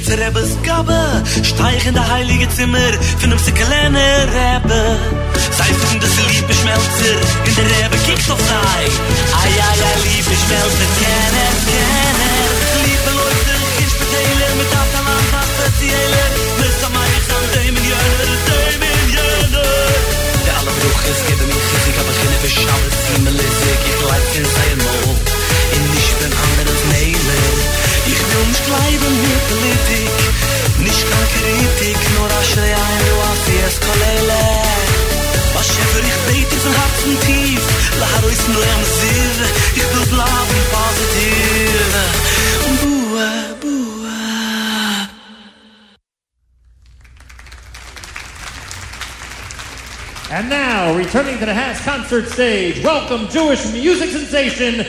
in zur Rebbes Gabe Steig in der heilige Zimmer von einem kleine Rebbe. Sei von das liebe Schmelzer in der Rebbe kickt auf sei. Ai ai ai liebe Schmelzer kenner kenner Liebe Leute ich beteiler mit Atalan was erzähler Mis am Eich an Dämen jöner Dämen jöner Der alle Bruch ist gebe mir Chizik aber keine Beschauer Zimmel ist ich ich leid in sein Mol Nicht bin anderes Ich will nicht bleiben mit Politik Nicht kein Kritik Nur ein Asias Kolele Was schäfer ich von Herzen tief Lahar ist nur am Ich will bleiben positiv And now, returning to the Haas concert stage, welcome Jewish music sensation,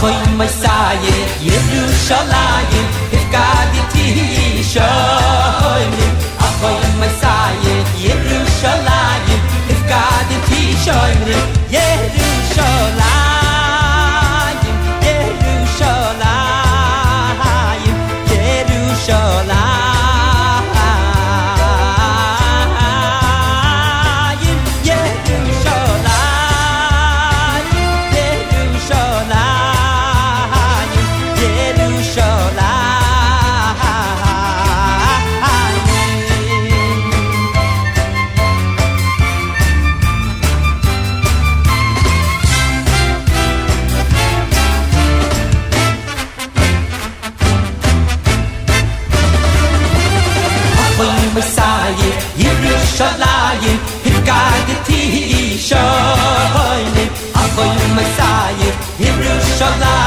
khoy may sa ye ye du sha la ye ik ka a khoy may sa ye ye du sha la ye ik ka di Ich schau nahe.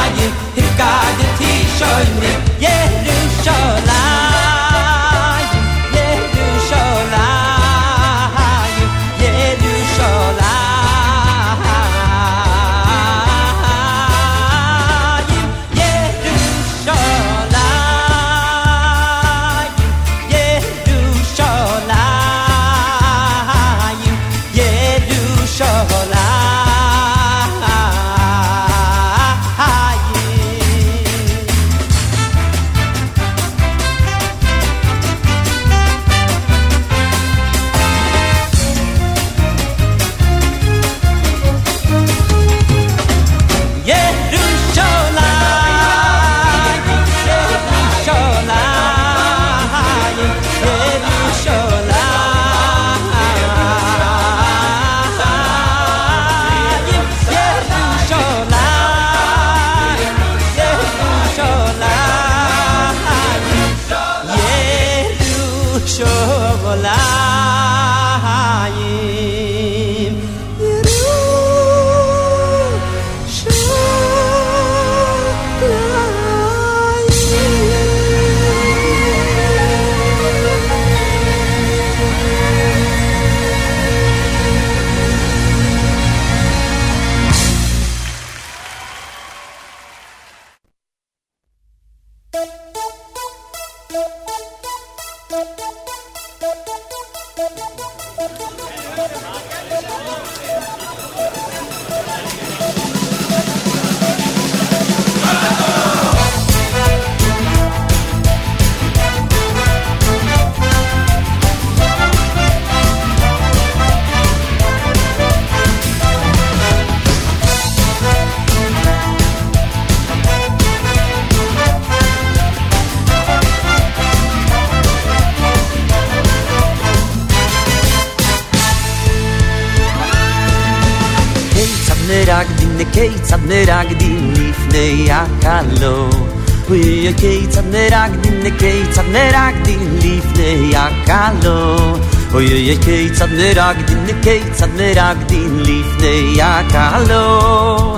פוי קייט נראק די נקייט נראק די ליפט יא קאלו אוי יא קייט נראק די נקייט נראק די ליפט יא קאלו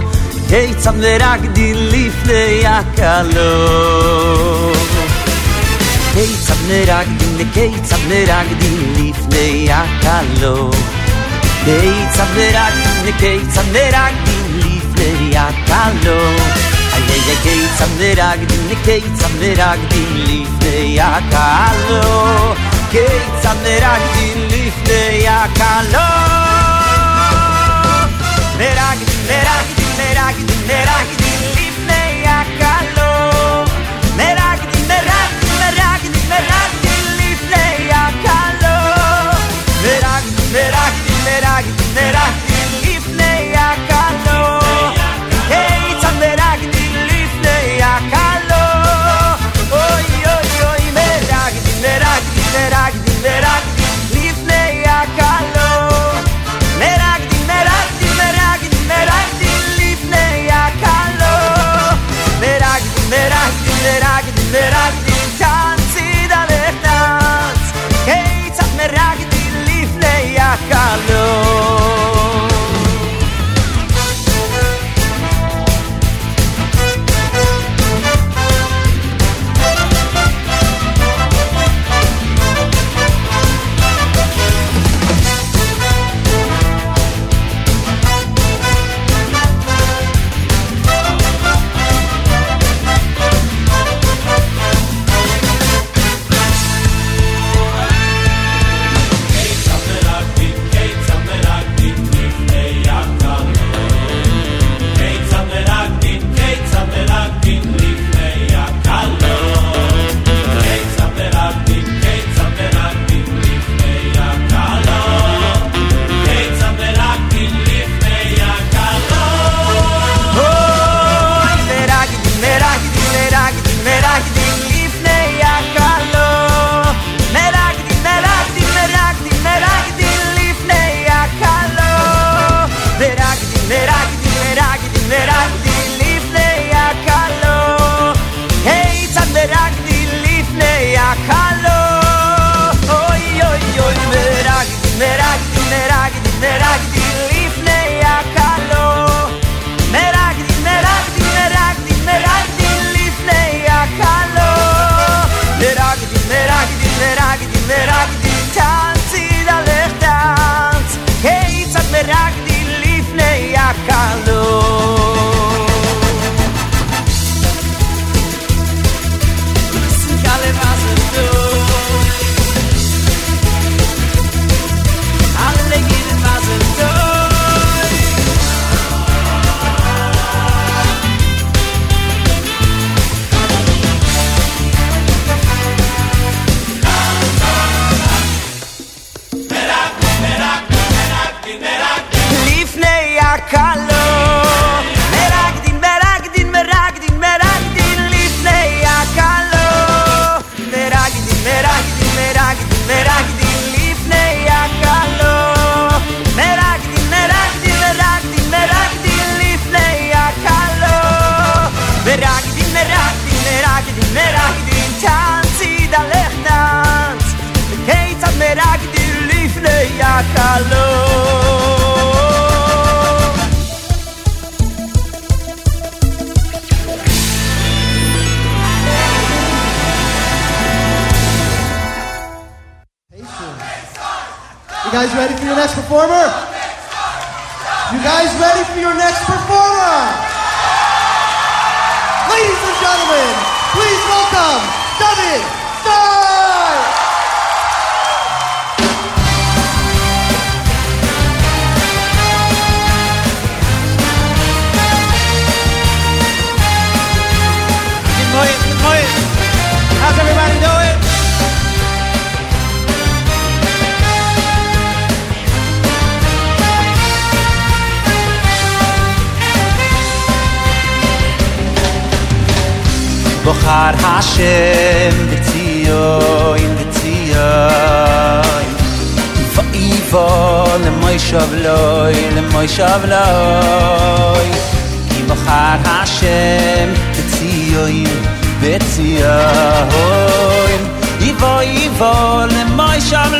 קייט נראק די ליפט יא קאלו קייט נראק די נקייט נראק די ליפט יא קאלו קייט נראק נראק די קייט נראק נראק Samderak din litei samderak din litei aka lolo keit samderak din litei aka lolo verak din verak din verak din gentlemen, please welcome David Starr! Bochar Hashem Vitzio in Vitzio Vaivo le moishav loy le moishav Ki Bochar Hashem Vitzio in Vitzio Ivo Ivo le moishav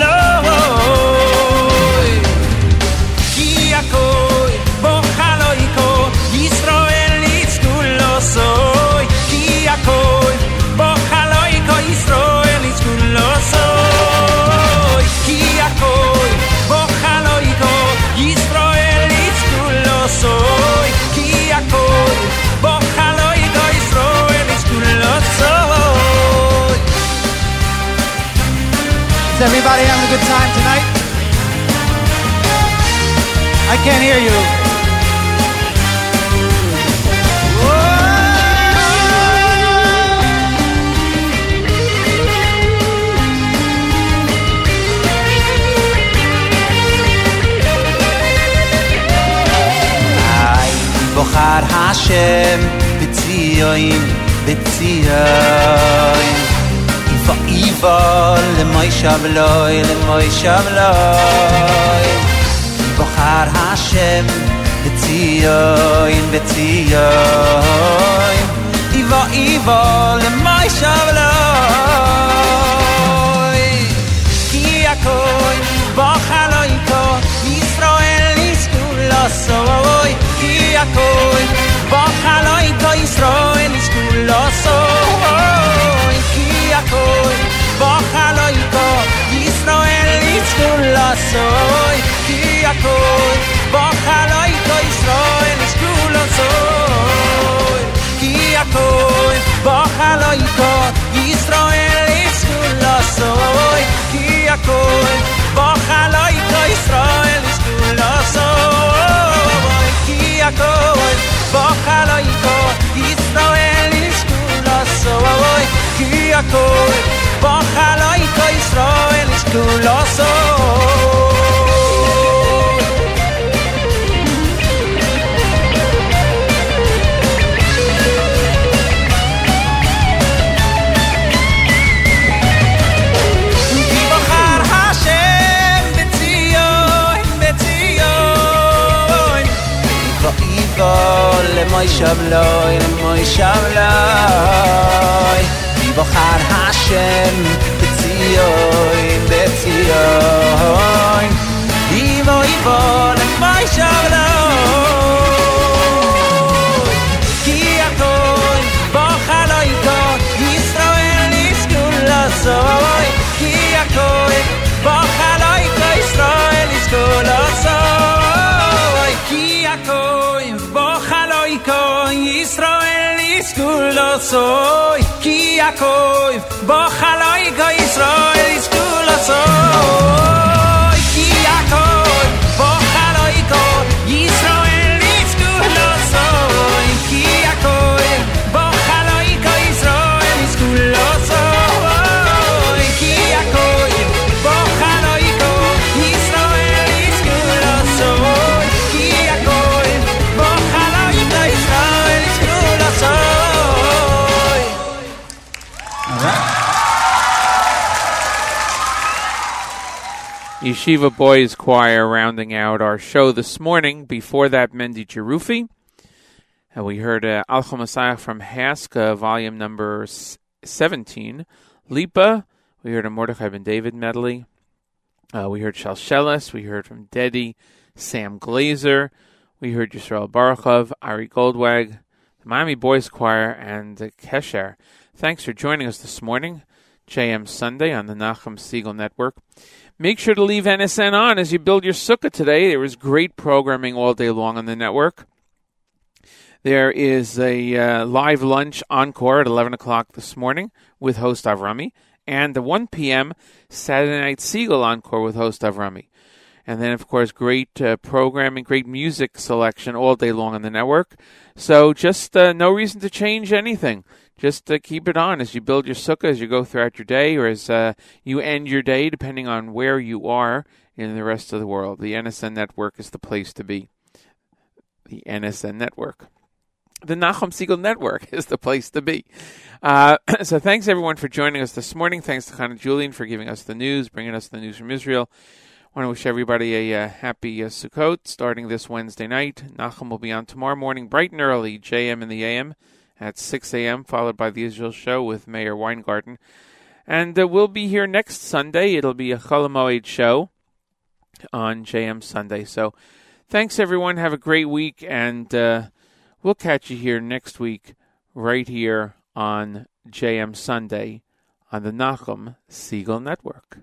Everybody having a good time tonight? I can't hear you. Ay, bochar Hashem betziyoin for evil le moy shavloy le moy shavloy bochar hashem betzion betzion evil evil le moy shavloy ki akoy bochaloy ko israel is kulo soy ki akoy bochaloy ko israel is kulo ki asszony, bakalaika, Izrael iskul asszony, kiakon, bakalaika, Izrael iskul asszony, kiakon, bakalaika, Izrael iskul asszony, kiakon, bakalaika, Izrael iskul asszony, kiakon, bakalaika, Izrael iskul asszony, יא קול, באחל איך איזראעל איז כלוסו. די באхар 하שם בציוי, בציוי. די קייב אל מאי שבלאי, Yivochar Hashem B'tzioin, b'tzioin Yivo, Yivo, l'chmoi shavloi Ki atoin, bochaloin ko Yisrael nishkun lozoi Ki atoin, bochaloin ko Yisroel nishkun lozoi Ki atoin, bochaloin ko Yisroel nishkun lozoi yakoyf bo khaloy go israel Yeshiva Boys Choir rounding out our show this morning. Before that, Mendy Jerufi. And we heard uh, Alcha Messiah from Haska, volume number 17. Lipa, we heard a Mordechai ben David medley. Uh, we heard Shalshelis, we heard from Dedi, Sam Glaser, we heard Yisrael Baruchov, Ari Goldwag, the Miami Boys Choir, and uh, Kesher. Thanks for joining us this morning. JM Sunday on the Nachum Segal Network. Make sure to leave NSN on as you build your sukkah today. There is great programming all day long on the network. There is a uh, live lunch encore at 11 o'clock this morning with host Avrami, and the 1 p.m. Saturday Night Segal encore with host Avrami. And then, of course, great uh, programming, great music selection all day long on the network. So just uh, no reason to change anything. Just uh, keep it on as you build your sukkah, as you go throughout your day, or as uh, you end your day, depending on where you are in the rest of the world. The NSN network is the place to be. The NSN network. The Nachum Segal Network is the place to be. Uh, so thanks everyone for joining us this morning. Thanks to Hannah Julian for giving us the news, bringing us the news from Israel. I want to wish everybody a uh, happy uh, Sukkot starting this Wednesday night. Nachum will be on tomorrow morning, bright and early, JM in the AM at 6 a.m., followed by the Israel Show with Meir Weingarten. And uh, we'll be here next Sunday. It'll be a Chol Hamoed show on JM Sunday. So thanks, everyone. Have a great week, and uh, we'll catch you here next week, right here on JM Sunday on the Nachum Segal Network.